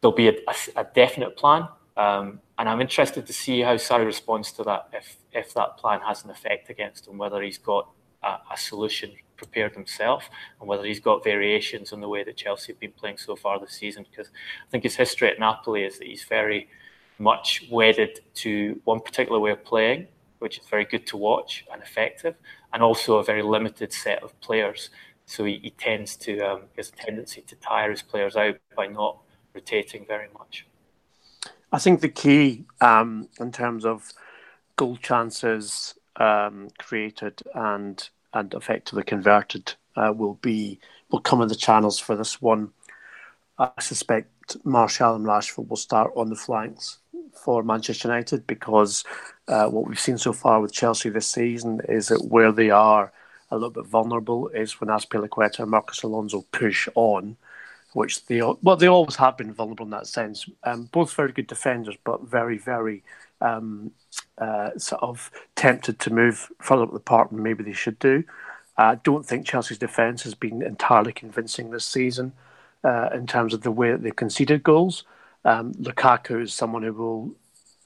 [SPEAKER 3] there'll be a, a, a definite plan. Um, and I'm interested to see how Sarri responds to that. If if that plan has an effect against him, whether he's got a, a solution prepared himself, and whether he's got variations on the way that Chelsea have been playing so far this season. Because I think his history at Napoli is that he's very much wedded to one particular way of playing, which is very good to watch and effective, and also a very limited set of players. So he, he tends to um, has a tendency to tire his players out by not rotating very much.
[SPEAKER 2] I think the key um, in terms of goal chances um, created and and effectively converted uh, will be will come in the channels for this one. I suspect Martial and Rashford will start on the flanks for Manchester United because uh, what we've seen so far with Chelsea this season is that where they are a little bit vulnerable is when Azpilicueta and Marcos Alonso push on, which they well they always have been vulnerable in that sense. Um, both very good defenders, but very very um, uh, sort of tempted to move further up the park than maybe they should do. I don't think Chelsea's defence has been entirely convincing this season uh, in terms of the way that they've conceded goals. Um, Lukaku is someone who will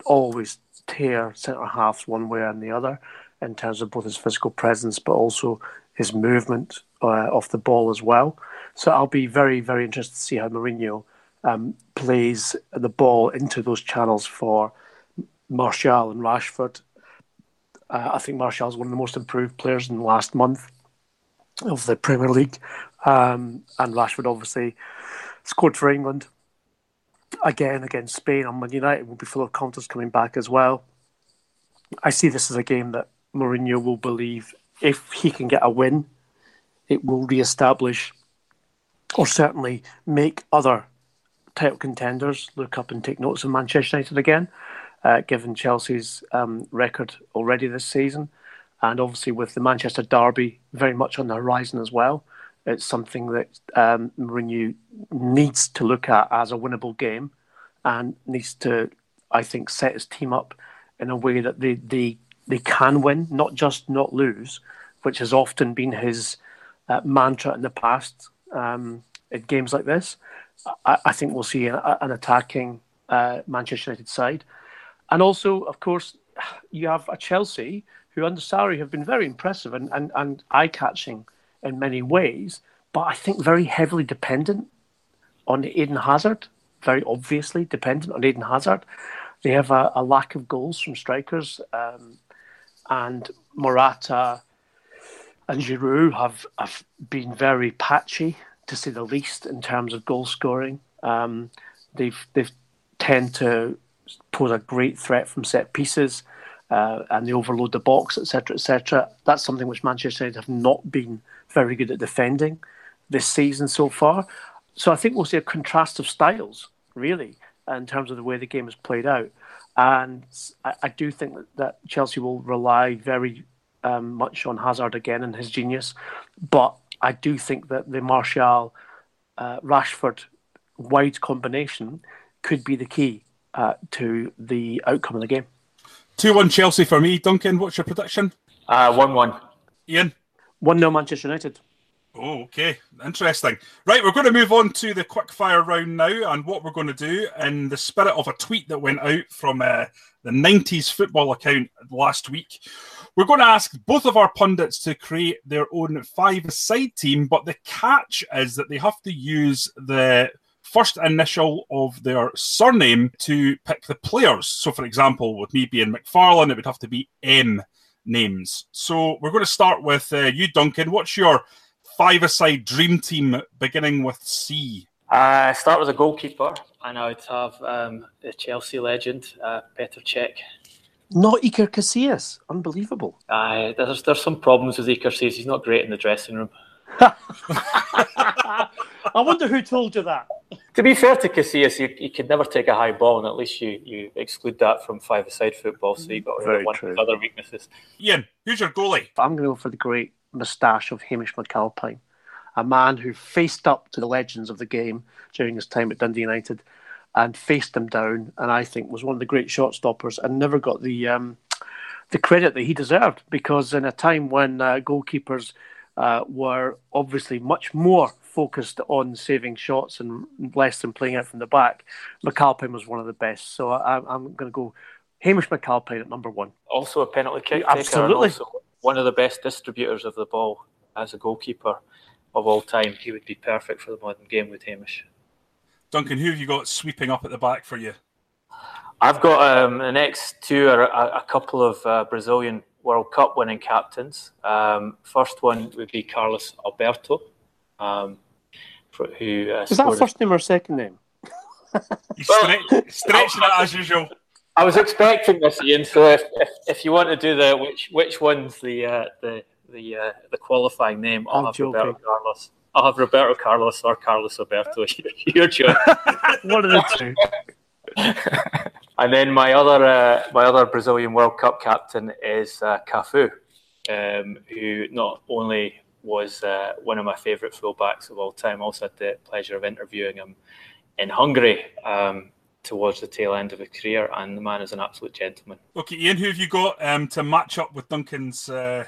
[SPEAKER 2] always tear centre halves one way and the other in terms of both his physical presence but also his movement uh, off the ball as well. So I'll be very, very interested to see how Mourinho um, plays the ball into those channels for Martial and Rashford. Uh, I think Martial is one of the most improved players in the last month of the Premier League, um, and Rashford obviously scored for England again against Spain on Man United will be full of confidence coming back as well. I see this as a game that Mourinho will believe if he can get a win, it will re-establish or certainly make other title contenders look up and take notice of Manchester United again, uh, given Chelsea's um, record already this season. And obviously, with the Manchester Derby very much on the horizon as well, it's something that um, Mourinho needs to look at as a winnable game and needs to, I think, set his team up in a way that they, they, they can win, not just not lose, which has often been his uh, mantra in the past um, in games like this. I, I think we'll see an, an attacking uh, Manchester United side. And also, of course, you have a Chelsea who, under Sarri, have been very impressive and, and, and eye catching in many ways, but I think very heavily dependent on Eden Hazard, very obviously dependent on Eden Hazard. They have a, a lack of goals from strikers, um, and Morata and Giroud have, have been very patchy, to say the least, in terms of goal scoring. Um, they've they've tend to pose a great threat from set pieces uh, and they overload the box, etc., etc. That's something which Manchester United have not been very good at defending this season so far. So I think we'll see a contrast of styles, really, in terms of the way the game is played out. And I, I do think that, that, Chelsea will rely very um, much on Hazard again and his genius. But I do think that the Martial uh, Rashford wide combination could be the key uh, to the outcome of the game.
[SPEAKER 1] 2 1 Chelsea for me. Duncan, what's your prediction?
[SPEAKER 3] Uh, 1 1.
[SPEAKER 1] Ian?
[SPEAKER 2] 1 0 Manchester United.
[SPEAKER 1] Oh, okay. Interesting. Right, we're going to move on to the quick fire round now. And what we're going to do, in the spirit of a tweet that went out from uh, the 90s football account last week, we're going to ask both of our pundits to create their own five side team. But the catch is that they have to use the first initial of their surname to pick the players. So, for example, with me being McFarlane, it would have to be M names. So, we're going to start with uh, you, Duncan. What's your five-a-side dream team beginning with C?
[SPEAKER 3] Uh, start with a goalkeeper, and I would have um, the Chelsea legend, uh, Petr Cech.
[SPEAKER 2] Not Iker Casillas. Unbelievable.
[SPEAKER 3] Uh, there's, there's some problems with Iker Casillas. He's not great in the dressing room. [laughs]
[SPEAKER 2] I wonder who told you that.
[SPEAKER 3] To be fair to Casillas, you, you could never take a high ball, and at least you, you exclude that from five-a-side football, so you've got
[SPEAKER 2] Very
[SPEAKER 3] one
[SPEAKER 2] true.
[SPEAKER 3] of other weaknesses.
[SPEAKER 1] Ian, who's your goalie?
[SPEAKER 2] I'm going to go for the great moustache of Hamish McAlpine, a man who faced up to the legends of the game during his time at Dundee United and faced them down, and I think was one of the great shot stoppers and never got the um, the credit that he deserved because in a time when uh, goalkeepers uh, were obviously much more focused on saving shots and less than playing out from the back, McAlpine was one of the best. So I, I'm going to go Hamish McAlpine at number one.
[SPEAKER 3] Also a penalty kick
[SPEAKER 2] Yeah,
[SPEAKER 3] taker, and
[SPEAKER 2] absolutely.
[SPEAKER 3] also one of the best distributors of the ball as a goalkeeper of all time. He would be perfect for the modern game with Hamish.
[SPEAKER 1] Duncan, who have you got sweeping up at the back for you?
[SPEAKER 3] I've got um, the next two are a, a couple of uh, Brazilian World Cup winning captains. Um, first one would be Carlos Alberto, um, for, who uh,
[SPEAKER 2] Is that
[SPEAKER 3] scored a-
[SPEAKER 2] first name or second name? [laughs]
[SPEAKER 1] He's
[SPEAKER 3] Well-
[SPEAKER 1] stre- stretching it as usual.
[SPEAKER 3] I was expecting this, Ian. So if, if, if you want to do the which which one's the uh, the the uh, the qualifying name, I'll
[SPEAKER 2] I'm
[SPEAKER 3] have
[SPEAKER 2] joking.
[SPEAKER 3] Roberto Carlos. I'll have Roberto Carlos or Carlos Alberto. [laughs] Your choice. [laughs]
[SPEAKER 2] One of the two.
[SPEAKER 3] And then my other uh, my other Brazilian World Cup captain is uh, Cafu, um, who not only was uh, one of my favourite fullbacks of all time, also had the pleasure of interviewing him in Hungary um, towards the tail end of his career, and the man is an absolute gentleman.
[SPEAKER 1] Okay, Ian, who have you got um, to match up with Duncan's? Uh...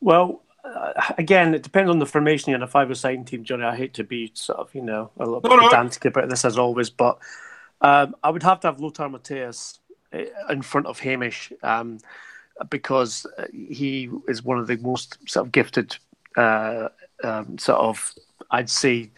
[SPEAKER 2] Well, uh, again, it depends on the formation You're in a five-a-side team, Johnny. I hate to be sort of, you know, a little bit
[SPEAKER 1] No, no.
[SPEAKER 2] pedantic about this as always, but um, I would have to have Lothar Matthäus uh, in front of Hamish um, because uh, he is one of the most sort of gifted, uh, um, sort of, I'd say,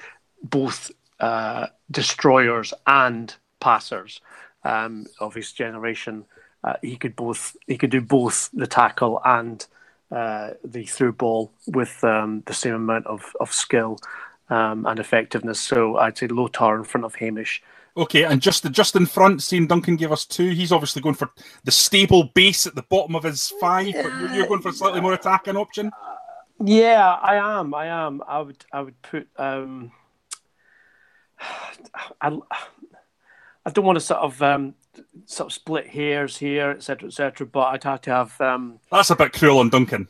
[SPEAKER 2] both uh, destroyers and passers um, of his generation. Uh, he could both he could do both the tackle and uh, the through ball with um, the same amount of, of skill um, and effectiveness. So I'd say Lothar in front of Hamish.
[SPEAKER 1] Okay, and just just in front, seeing Duncan gave us two. He's obviously going for the stable base at the bottom of his five, but you're, you're going for a slightly more attacking option.
[SPEAKER 2] Yeah, I am. I am. I would. I would put. Um, [sighs] I, I don't want to sort of um, sort of split hairs here, etc., etc. but I'd have to have. Um,
[SPEAKER 1] That's a bit cruel on Duncan.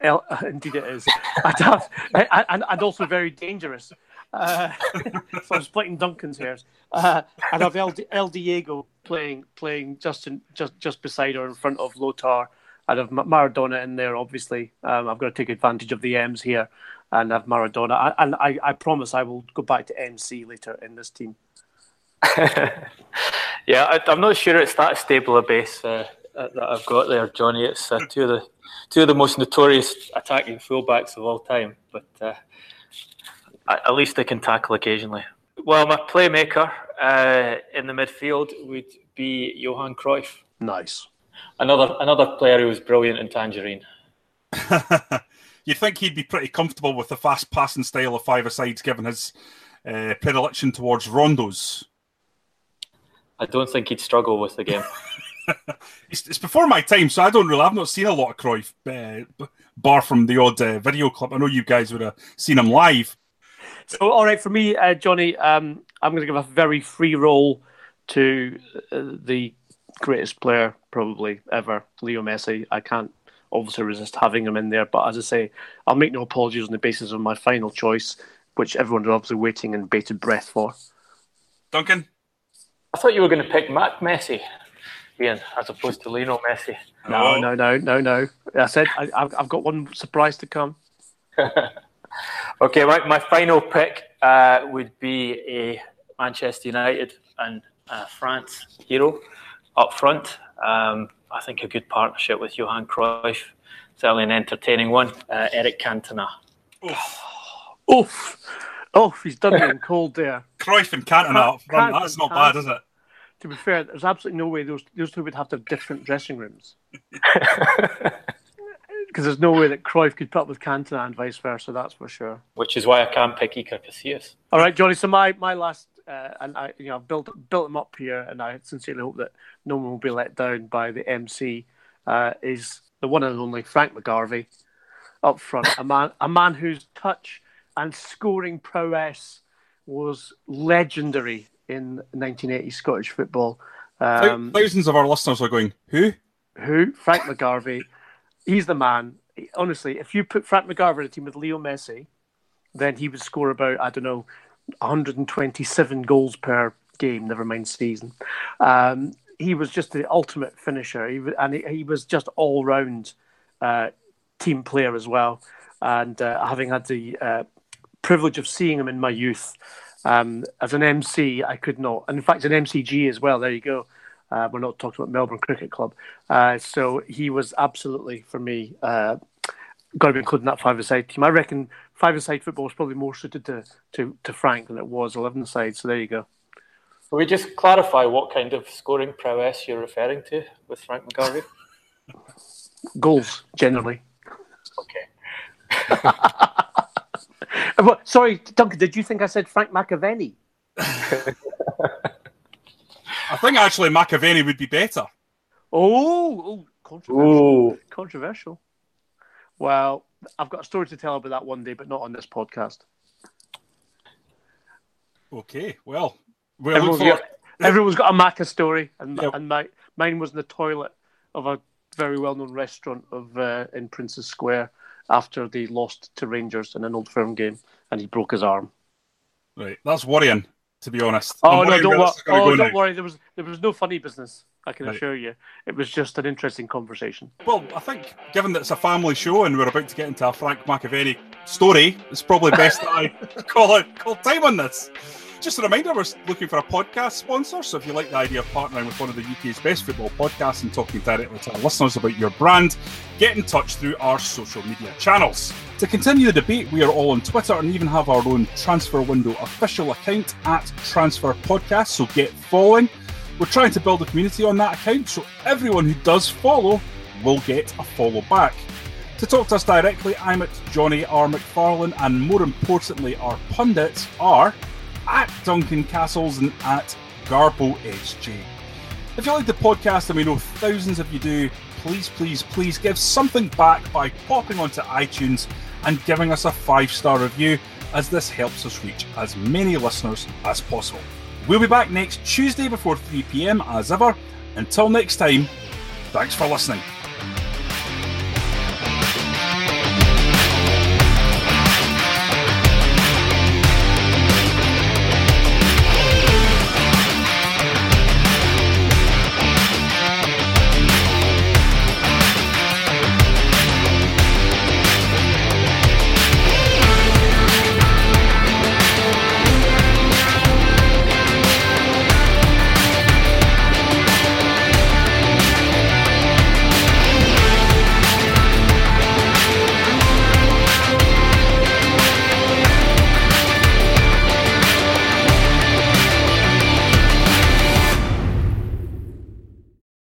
[SPEAKER 2] El- [laughs] indeed, it is. I'd have, [laughs] and also very dangerous. Uh, [laughs] I'm splitting Duncan's hairs. Uh, I'd have El, El Diego playing playing just in, just just beside or in front of Lothar. I'd have Maradona in there. Obviously, um, I've got to take advantage of the M's here and have Maradona. I, and I, I promise I will go back to MC later in this team. [laughs]
[SPEAKER 3] yeah, I, I'm not sure it's that stable a base uh, that I've got there, Johnny. It's uh, two of the two of the most notorious attacking fullbacks of all time, but uh, at at least they can tackle occasionally. Well, my playmaker uh, in the midfield would be Johan Cruyff,
[SPEAKER 2] Nice.
[SPEAKER 3] another another player who was brilliant in Tangerine. [laughs]
[SPEAKER 1] You'd think he'd be pretty comfortable with the fast passing style of five sides, given his uh, predilection towards rondos.
[SPEAKER 3] I don't think he'd struggle with the game. [laughs]
[SPEAKER 1] It's, it's before my time, so I don't really. I've not seen a lot of Cruyff, uh, bar from the odd uh, video clip. I know you guys would have seen him live.
[SPEAKER 2] So, all right, for me, uh, Johnny, um, I'm going to give a very free roll to uh, the greatest player probably ever, Leo Messi. I can't obviously resist having him in there, but as I say, I'll make no apologies on the basis of my final choice, which everyone's obviously waiting in bated breath for.
[SPEAKER 1] Duncan,
[SPEAKER 3] I thought you were going to pick Mac Messi, Ian, as opposed to Lionel Messi.
[SPEAKER 2] No, no, no, no, no. I said I, I've got one surprise to come. [laughs]
[SPEAKER 3] okay, my, my final pick uh, would be a Manchester United and uh, France hero up front. Um, I think a good partnership with Johan Cruyff, certainly an entertaining one. Uh, Eric Cantona.
[SPEAKER 2] Oof. Oof. Oh, he's done me in cold there. [laughs]
[SPEAKER 1] Cruyff and Cantona up. That's not bad, is it?
[SPEAKER 2] To be fair, there's absolutely no way those those two would have to have different dressing rooms. [laughs] Because there's no way that Cruyff could put up with Cantona and vice versa. That's for sure.
[SPEAKER 3] Which is why I can't pick Iker Casillas.
[SPEAKER 2] All right, Johnny. So my my last uh, and I, you know, I've built built them up here, and I sincerely hope that no one will be let down by the MC. Uh, is the one and only Frank McGarvey up front, a man, a man whose touch and scoring prowess was legendary in 1980 Scottish football.
[SPEAKER 1] Um, Thousands of our listeners are going, who?
[SPEAKER 2] Who? Frank McGarvey. He's the man. Honestly, if you put Frank McGarvey in a team with Leo Messi, then he would score about, I don't know, 127 goals per game, never mind season. Um, he was just the ultimate finisher, he, and he, he, was just all round uh, team player as well. And uh, having had the uh, privilege of seeing him in my youth um, as an MC, I could not. And in fact, an MCG as well. There you go. Uh, we're not talking about Melbourne Cricket Club. Uh, so he was absolutely for me uh, got to be included in that five-a-side team. I reckon five-a-side football is probably more suited to, to, to Frank than it was eleven-a-side. So there you go.
[SPEAKER 3] Will we just clarify what kind of scoring prowess you're referring to with Frank McGarvey? [laughs] [laughs]
[SPEAKER 2] Goals, generally.
[SPEAKER 3] Okay. [laughs]
[SPEAKER 2] well, sorry, Duncan, did you think I said Frank McAvenny?
[SPEAKER 1] I think actually McAvenny would be better.
[SPEAKER 2] Oh, oh controversial. Ooh. Controversial. Well, I've got a story to tell about that one day, but not on this podcast.
[SPEAKER 1] Okay, well,
[SPEAKER 2] we'll everyone's, got, everyone's got a Macca story, and, yep. and my, mine was in the toilet of a very well-known restaurant of uh, in Princes Square after they lost to Rangers in an old firm game, and he broke his arm.
[SPEAKER 1] Right, that's worrying, to be honest.
[SPEAKER 2] Oh no, don't, wor- oh, don't worry. There was there was no funny business. I can right. assure you. It was just an interesting conversation.
[SPEAKER 1] Well, I think given that it's a family show and we're about to get into a Frank McAvenny story, it's probably best that I [laughs] call it call time on this. Just a reminder, we're looking for a podcast sponsor. So if you like the idea of partnering with one of the UK's best football podcasts and talking directly to our listeners about your brand, get in touch through our social media channels. To continue the debate, we are all on Twitter and even have our own transfer window official account at Transfer Podcast. So get following. We're trying to build a community on that account, so everyone who does follow will get a follow back. To talk to us directly, I'm at Johnny R. McFarlane, and more importantly, our pundits are at Duncan Castles and at Garbo SG. If you like the podcast, and we know thousands of you do, please, please, please give something back by popping onto iTunes and giving us a five star review, as this helps us reach as many listeners as possible. We'll be back next Tuesday before 3 pm as ever. Until next time, thanks for listening.